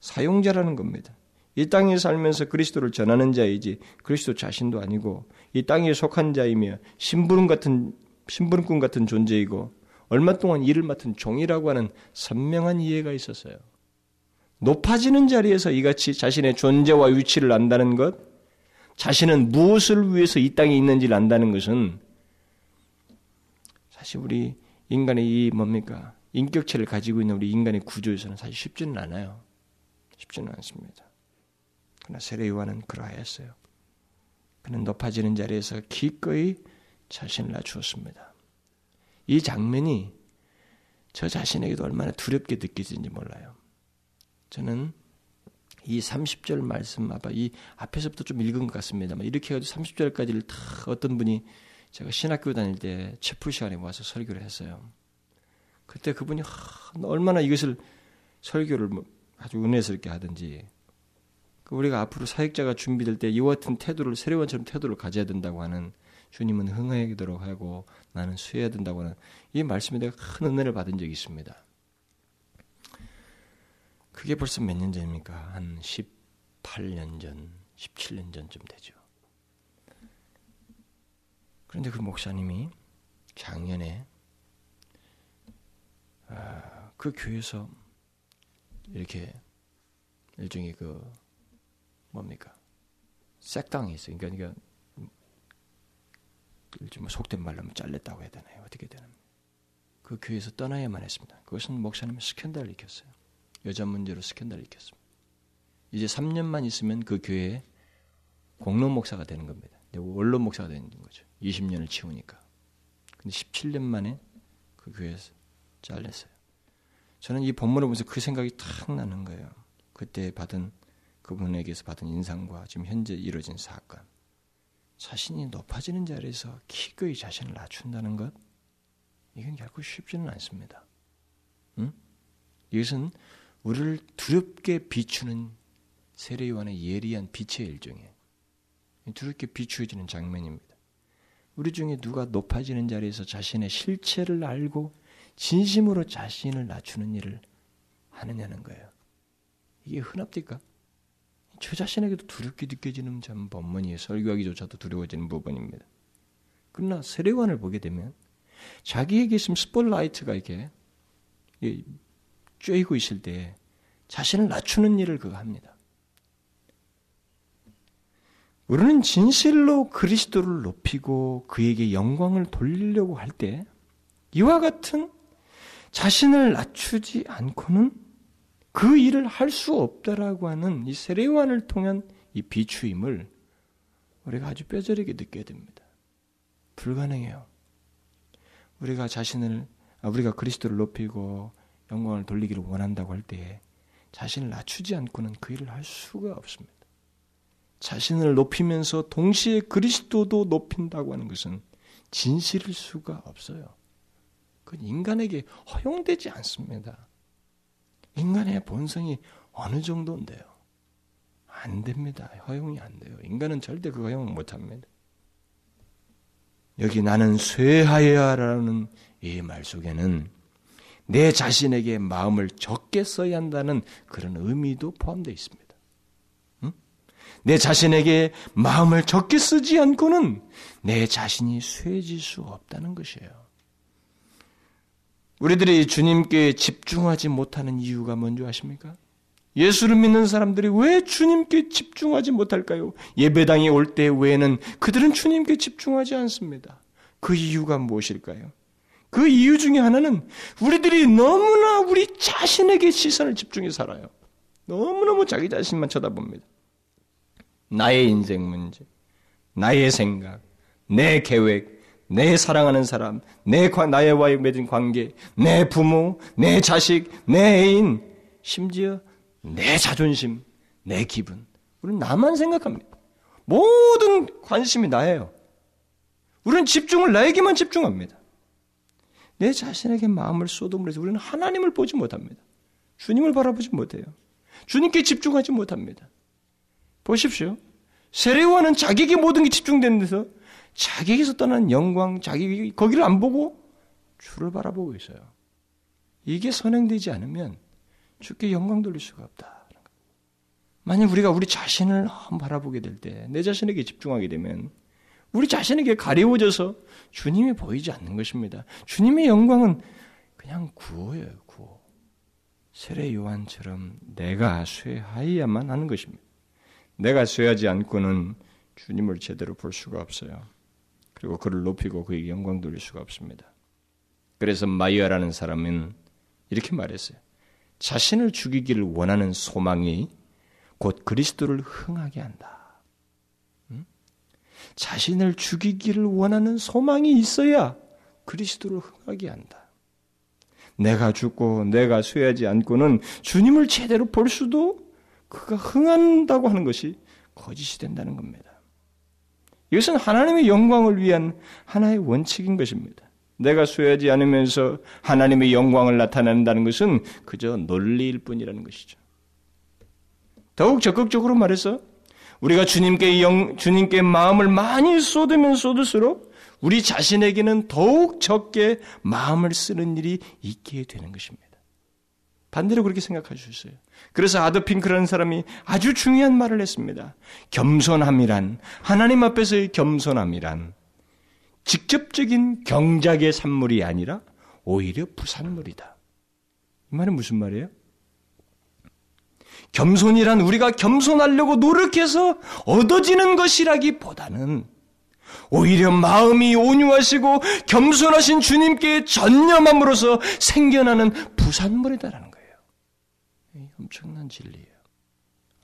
사용자라는 겁니다. 이 땅에 살면서 그리스도를 전하는 자이지 그리스도 자신도 아니고 이 땅에 속한 자이며 심부름 같은 심부름꾼 같은 존재이고 얼마 동안 일을 맡은 종이라고 하는 선명한 이해가 있었어요. 높아지는 자리에서 이같이 자신의 존재와 위치를 안다는 것, 자신은 무엇을 위해서 이 땅에 있는지를 안다는 것은 사실 우리 인간의 이 뭡니까? 인격체를 가지고 있는 우리 인간의 구조에서는 사실 쉽지는 않아요. 쉽지는 않습니다. 그러나 세례 요한은 그러하였어요. 그는 높아지는 자리에서 기꺼이 자신을 낮추었습니다. 이 장면이 저 자신에게도 얼마나 두렵게 느껴지는지 몰라요. 저는 이 30절 말씀 아마 이 앞에서부터 좀 읽은 것 같습니다만 이렇게 해가지고 30절까지를 다 어떤 분이 제가 신학교 다닐 때 체프 시간에 와서 설교를 했어요. 그때 그분이 하, 얼마나 이것을 설교를 뭐 아주 은혜스럽게 하든지 그 우리가 앞으로 사역자가 준비될 때 이와 같은 태도를 세례원처럼 태도를 가져야 된다고 하는 주님은 흥하도록 하고 나는 수해야 된다고 하는 이 말씀에 내가 큰 은혜를 받은 적이 있습니다. 그게 벌써 몇 년 전입니까? 한 18년 전, 17년 전쯤 되죠. 그런데 그 목사님이 작년에 아, 그 교회에서 이렇게 일종의 그 뭡니까 색당이 있어요. 그러니까, 그러니까 뭐 속된 말로 하면 잘렸다고 해야 되나요? 어떻게 되나? 그 교회에서 떠나야만 했습니다. 그것은 목사님이 스캔들 일으켰어요. 여자 문제로 스캔들 일으켰습니다. 이제 3년만 있으면 그 교회에 공론 목사가 되는 겁니다. 원론 목사가 되는 거죠. 20년을 치우니까. 근데 17년 만에 그 교회에서 잘렸어요. 저는 이 본문을 보면서 그 생각이 탁 나는 거예요. 그때 받은 그분에게서 받은 인상과 지금 현재 이루어진 사건. 자신이 높아지는 자리에서 기꺼이 자신을 낮춘다는 것, 이건 결코 쉽지는 않습니다. 응? 이것은 우리를 두렵게 비추는 세례요한의 예리한 빛의 일종이에요. 두렵게 비추어지는 장면입니다. 우리 중에 누가 높아지는 자리에서 자신의 실체를 알고 진심으로 자신을 낮추는 일을 하느냐는 거예요. 이게 흔합니까? 저 자신에게도 두렵게 느껴지는 참 본문이에요. 설교하기조차도 두려워지는 부분입니다. 그러나 세례관을 보게 되면 자기에게 있으면 스폴라이트가 이렇게 쬐이고 있을 때 자신을 낮추는 일을 그가 합니다. 우리는 진실로 그리스도를 높이고 그에게 영광을 돌리려고 할 때 이와 같은 자신을 낮추지 않고는 그 일을 할 수 없다라고 하는 이 세례관을 통한 이 비추임을 우리가 아주 뼈저리게 느껴야 됩니다. 불가능해요. 우리가 자신을 아, 우리가 그리스도를 높이고 영광을 돌리기를 원한다고 할때 자신을 낮추지 않고는 그 일을 할 수가 없습니다. 자신을 높이면서 동시에 그리스도도 높인다고 하는 것은 진실일 수가 없어요. 그건 인간에게 허용되지 않습니다. 인간의 본성이 어느 정도인데요? 안 됩니다. 허용이 안 돼요. 인간은 절대 그 허용 못 합니다. 여기 나는 쇠하여라는 이 말 속에는 내 자신에게 마음을 적게 써야 한다는 그런 의미도 포함되어 있습니다. 내 자신에게 마음을 적게 쓰지 않고는 내 자신이 쇠해질 수 없다는 것이에요. 우리들이 주님께 집중하지 못하는 이유가 뭔지 아십니까? 예수를 믿는 사람들이 왜 주님께 집중하지 못할까요? 예배당에 올 때 외에는 그들은 주님께 집중하지 않습니다. 그 이유가 무엇일까요? 그 이유 중에 하나는 우리들이 너무나 우리 자신에게 시선을 집중해 살아요. 너무너무 자기 자신만 쳐다봅니다. 나의 인생 문제, 나의 생각, 내 계획, 내 사랑하는 사람, 내 나의와의 맺은 관계, 내 부모, 내 자식, 내 애인, 심지어 내 자존심, 내 기분. 우리는 나만 생각합니다. 모든 관심이 나예요. 우리는 집중을 나에게만 집중합니다. 내 자신에게 마음을 쏟음으로 해서 우리는 하나님을 보지 못합니다. 주님을 바라보지 못해요. 주님께 집중하지 못합니다. 보십시오. 세례와는 자기에게 모든 게 집중되는 데서 자기에게서 떠난 영광, 자기 거기를 안 보고 주를 바라보고 있어요. 이게 선행되지 않으면 주께 영광 돌릴 수가 없다. 만약 우리가 우리 자신을 바라보게 될 때, 내 자신에게 집중하게 되면 우리 자신에게 가리워져서 주님이 보이지 않는 것입니다. 주님의 영광은 그냥 구호예요, 구호. 세례 요한처럼 내가 쇠하여야만 하는 것입니다. 내가 쇠하지 않고는 주님을 제대로 볼 수가 없어요. 그리고 그를 높이고 그에게 영광 돌릴 수가 없습니다. 그래서 마이아라는 사람은 이렇게 말했어요. 자신을 죽이기를 원하는 소망이 곧 그리스도를 흥하게 한다. 응? 자신을 죽이기를 원하는 소망이 있어야 그리스도를 흥하게 한다. 내가 죽고 내가 쇠하지 않고는 주님을 제대로 볼 수도 그가 흥한다고 하는 것이 거짓이 된다는 겁니다. 이것은 하나님의 영광을 위한 하나의 원칙인 것입니다. 내가 쇠하지 않으면서 하나님의 영광을 나타낸다는 것은 그저 논리일 뿐이라는 것이죠. 더욱 적극적으로 말해서 우리가 주님께 영, 주님께 마음을 많이 쏟으면 쏟을수록 우리 자신에게는 더욱 적게 마음을 쓰는 일이 있게 되는 것입니다. 반대로 그렇게 생각할 수 있어요. 그래서 아드핑크라는 사람이 아주 중요한 말을 했습니다. 겸손함이란 하나님 앞에서의 겸손함이란 직접적인 경작의 산물이 아니라 오히려 부산물이다. 이 말은 무슨 말이에요? 겸손이란 우리가 겸손하려고 노력해서 얻어지는 것이라기 보다는 오히려 마음이 온유하시고 겸손하신 주님께 전념함으로써 생겨나는 부산물이다라는 거예요. 엄청난 진리예요.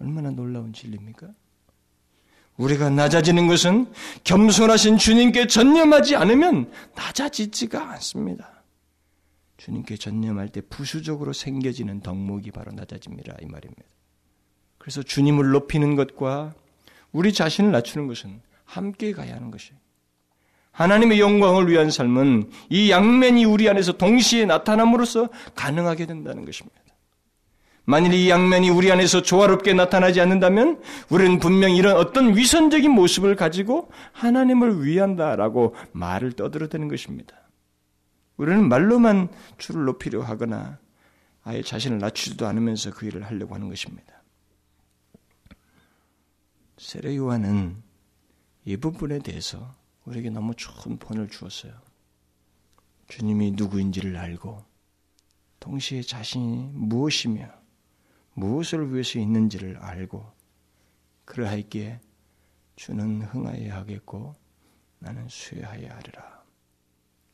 얼마나 놀라운 진리입니까? 우리가 낮아지는 것은 겸손하신 주님께 전념하지 않으면 낮아지지가 않습니다. 주님께 전념할 때 부수적으로 생겨지는 덕목이 바로 낮아집니다. 이 말입니다. 그래서 주님을 높이는 것과 우리 자신을 낮추는 것은 함께 가야 하는 것이에요. 하나님의 영광을 위한 삶은 이 양면이 우리 안에서 동시에 나타남으로써 가능하게 된다는 것입니다. 만일 이 양면이 우리 안에서 조화롭게 나타나지 않는다면 우리는 분명 이런 어떤 위선적인 모습을 가지고 하나님을 위한다라고 말을 떠들어대는 것입니다. 우리는 말로만 주를 높이려 하거나 아예 자신을 낮추지도 않으면서 그 일을 하려고 하는 것입니다. 세례 요한은 이 부분에 대해서 우리에게 너무 좋은 본을 주었어요. 주님이 누구인지를 알고 동시에 자신이 무엇이며 무엇을 위해서 있는지를 알고 그러하기에 주는 흥하여야 하겠고 나는 수여하여야 하리라.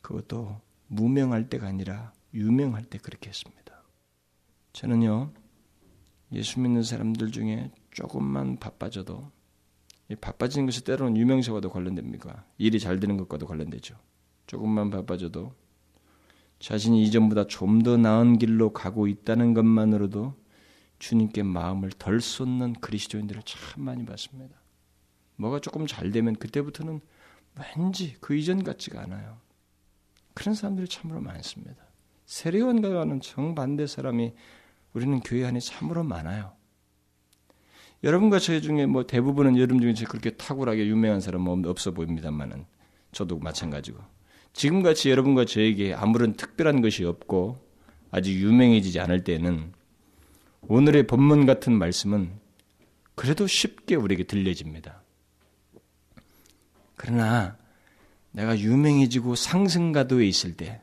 그것도 무명할 때가 아니라 유명할 때 그렇게 했습니다. 저는요, 예수 믿는 사람들 중에 조금만 바빠져도 바빠지는 것이 때로는 유명세와도 관련됩니까? 일이 잘 되는 것과도 관련되죠. 조금만 바빠져도 자신이 이전보다 좀 더 나은 길로 가고 있다는 것만으로도 주님께 마음을 덜 쏟는 그리스도인들을 참 많이 봤습니다. 뭐가 조금 잘 되면 그때부터는 왠지 그 이전 같지가 않아요. 그런 사람들이 참으로 많습니다. 세례원과는 정반대 사람이 우리는 교회 안에 참으로 많아요. 여러분과 저 중에 뭐 대부분은 여러분 중에 그렇게 탁월하게 유명한 사람은 없어 보입니다만은 저도 마찬가지고 지금같이 여러분과 저에게 아무런 특별한 것이 없고 아직 유명해지지 않을 때는 오늘의 본문 같은 말씀은 그래도 쉽게 우리에게 들려집니다. 그러나 내가 유명해지고 상승가도에 있을 때,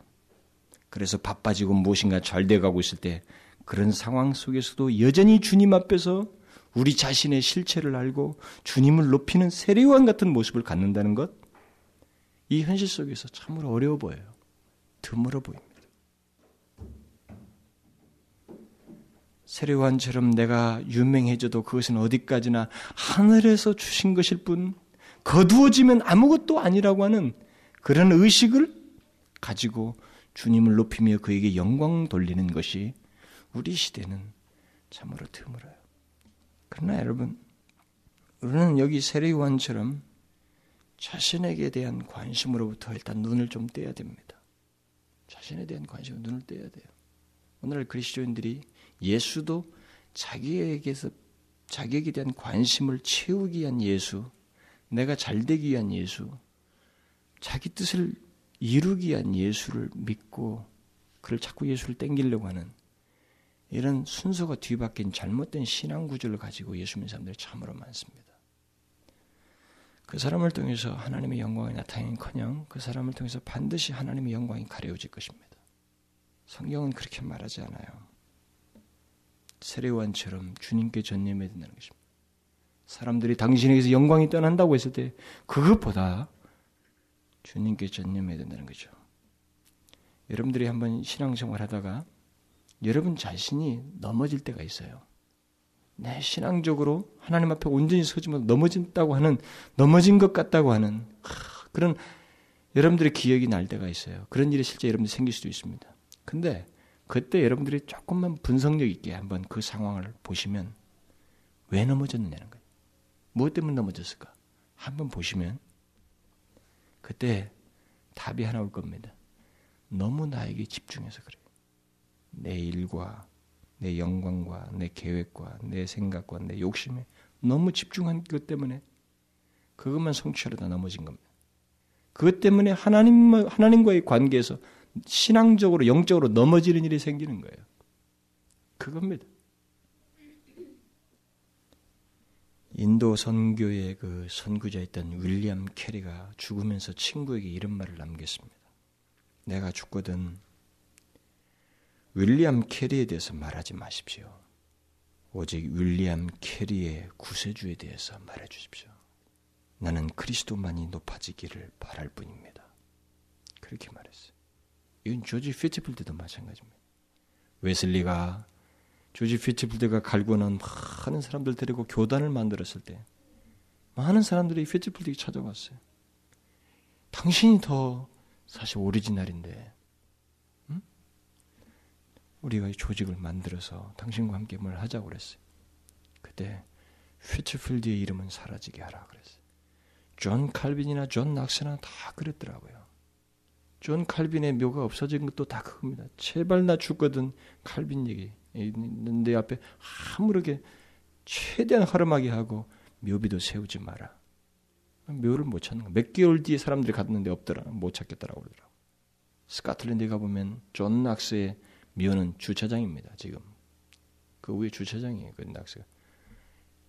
그래서 바빠지고 무엇인가 잘 돼가고 있을 때, 그런 상황 속에서도 여전히 주님 앞에서 우리 자신의 실체를 알고 주님을 높이는 세례요한 같은 모습을 갖는다는 것, 이 현실 속에서 참으로 어려워 보여요. 드물어 보입니다. 세례요한처럼 내가 유명해져도 그것은 어디까지나 하늘에서 주신 것일 뿐 거두어지면 아무것도 아니라고 하는 그런 의식을 가지고 주님을 높이며 그에게 영광 돌리는 것이 우리 시대는 참으로 드물어요. 그러나 여러분, 우리는 여기 세례요한처럼 자신에게 대한 관심으로부터 일단 눈을 좀 떼야 됩니다. 자신에 대한 관심으로 눈을 떼야 돼요. 오늘날 그리스도인들이 예수도 자기에게서 자기에게 대한 관심을 채우기 위한 예수, 내가 잘 되기 위한 예수, 자기 뜻을 이루기 위한 예수를 믿고 그를 자꾸 예수를 땡기려고 하는 이런 순서가 뒤바뀐 잘못된 신앙 구조를 가지고 예수 믿는 사람들이 참으로 많습니다. 그 사람을 통해서 하나님의 영광이 나타나는커녕 그 사람을 통해서 반드시 하나님의 영광이 가려워질 것입니다. 성경은 그렇게 말하지 않아요. 세례관처럼 주님께 전념해야 된다는 것입니다. 사람들이 당신에게서 영광이 떠난다고 했을 때 그것보다 주님께 전념해야 된다는 거죠. 여러분들이 한번 신앙생활 하다가 여러분 자신이 넘어질 때가 있어요. 내 신앙적으로 하나님 앞에 온전히 서지 못 넘어진다고 하는 넘어진 것 같다고 하는 그런 여러분들의 기억이 날 때가 있어요. 그런 일이 실제 여러분들 생길 수도 있습니다. 근데 그때 여러분들이 조금만 분석력 있게 한번 그 상황을 보시면 왜 넘어졌느냐는 거예요. 무엇 때문에 넘어졌을까? 한번 보시면 그때 답이 하나 올 겁니다. 너무 나에게 집중해서 그래요. 내 일과 내 영광과 내 계획과 내 생각과 내 욕심에 너무 집중한 것 때문에 그것만 성취하려다 넘어진 겁니다. 그것 때문에 하나님 하나님과의 관계에서 신앙적으로 영적으로 넘어지는 일이 생기는 거예요. 그겁니다. 인도 선교의 그 선구자였던 윌리엄 캐리가 죽으면서 친구에게 이런 말을 남겼습니다. 내가 죽거든 윌리엄 캐리에 대해서 말하지 마십시오. 오직 윌리엄 캐리의 구세주에 대해서 말해 주십시오. 나는 그리스도만이 높아지기를 바랄 뿐입니다. 그렇게 말했어요. 이건 조지 피츠필드도 마찬가지입니다. 웨슬리가 조지 피츠필드가 갈구는 많은 사람들 데리고 교단을 만들었을 때 많은 사람들이 피츠필드에 찾아왔어요. 당신이 더 사실 오리지널인데 응? 우리가 이 조직을 만들어서 당신과 함께 뭘 하자고 그랬어요. 그때 휫필드의 이름은 사라지게 하라 그랬어요. 존 칼빈이나 존 낙스나 다 그랬더라고요. 존 칼빈의 묘가 없어진 것도 다 그겁니다. 제발 나 죽거든 칼빈 얘기 내 앞에 아무렇게 최대한 허름하게 하고 묘비도 세우지 마라. 묘를 못 찾는 거. 몇 개월 뒤에 사람들이 갔는데 없더라. 못 찾겠더라고 그러더라고. 스카틀랜드에 가보면 존 낙스의 묘는 주차장입니다. 지금 그 위에 주차장이에요. 그 낙스가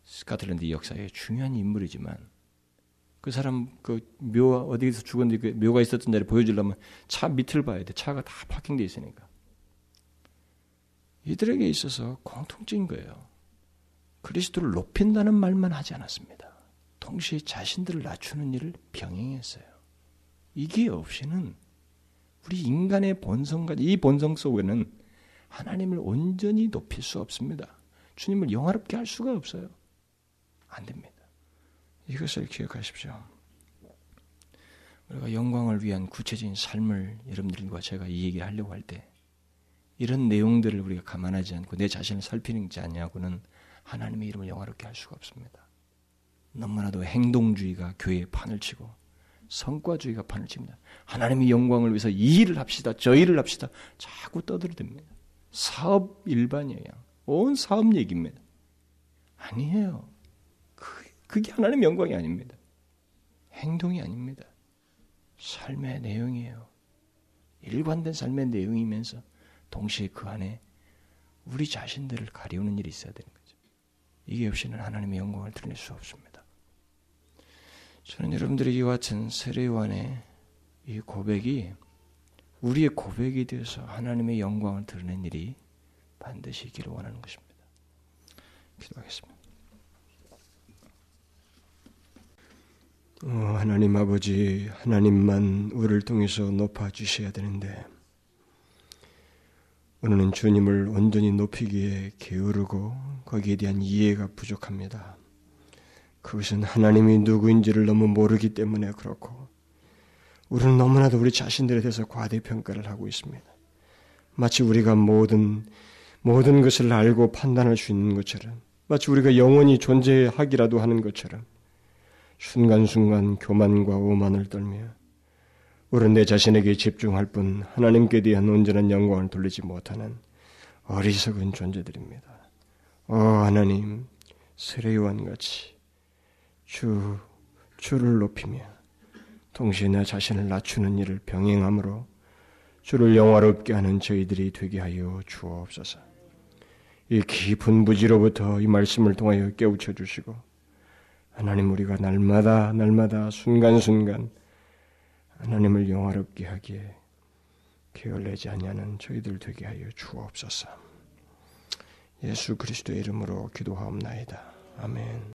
스카틀랜드 역사에 중요한 인물이지만 그 사람 그 묘 어디에서 죽었는데 그 묘가 있었던 자리 보여주려면 차 밑을 봐야 돼. 차가 다 parking돼 있으니까. 이들에게 있어서 공통적인 거예요. 그리스도를 높인다는 말만 하지 않았습니다. 동시에 자신들을 낮추는 일을 병행했어요. 이게 없이는 우리 인간의 본성과 이 본성 속에는 하나님을 온전히 높일 수 없습니다. 주님을 영화롭게 할 수가 없어요. 안 됩니다. 이것을 기억하십시오. 우리가 영광을 위한 구체적인 삶을 여러분들과 제가 이 얘기를 하려고 할 때 이런 내용들을 우리가 감안하지 않고 내 자신을 살피는지 아니하고는 하나님의 이름을 영화롭게 할 수가 없습니다. 너무나도 행동주의가 교회에 판을 치고 성과주의가 판을 칩니다. 하나님의 영광을 위해서 이 일을 합시다. 저 일을 합시다. 자꾸 떠들어댑니다. 사업 일반이에요. 온 사업 얘기입니다. 아니에요. 그게 하나님의 영광이 아닙니다. 행동이 아닙니다. 삶의 내용이에요. 일관된 삶의 내용이면서 동시에 그 안에 우리 자신들을 가리우는 일이 있어야 되는 거죠. 이게 없이는 하나님의 영광을 드러낼 수 없습니다. 저는 여러분들이 이와 같은 세례요한의 이 고백이 우리의 고백이 되어서 하나님의 영광을 드러낸 일이 반드시 있기를 원하는 것입니다. 기도하겠습니다. 어, 하나님 아버지, 하나님만 우리를 통해서 높아 주셔야 되는데, 오늘은 주님을 온전히 높이기에 게으르고 거기에 대한 이해가 부족합니다. 그것은 하나님이 누구인지를 너무 모르기 때문에 그렇고, 우리는 너무나도 우리 자신들에 대해서 과대평가를 하고 있습니다. 마치 우리가 모든, 모든 것을 알고 판단할 수 있는 것처럼, 마치 우리가 영원히 존재하기라도 하는 것처럼, 순간순간 교만과 오만을 떨며 우리는 내 자신에게 집중할 뿐 하나님께 대한 온전한 영광을 돌리지 못하는 어리석은 존재들입니다. 어 하나님 세례요한 같이 주 주를 높이며 동시에 내 자신을 낮추는 일을 병행함으로 주를 영화롭게 하는 저희들이 되게 하여 주옵소서. 이 깊은 부지로부터 이 말씀을 통하여 깨우쳐 주시고 하나님 우리가 날마다 날마다 순간순간 하나님을 영화롭게 하기에 게을내지 아니하는 저희들 되게 하여 주옵소서. 예수 그리스도의 이름으로 기도하옵나이다. 아멘.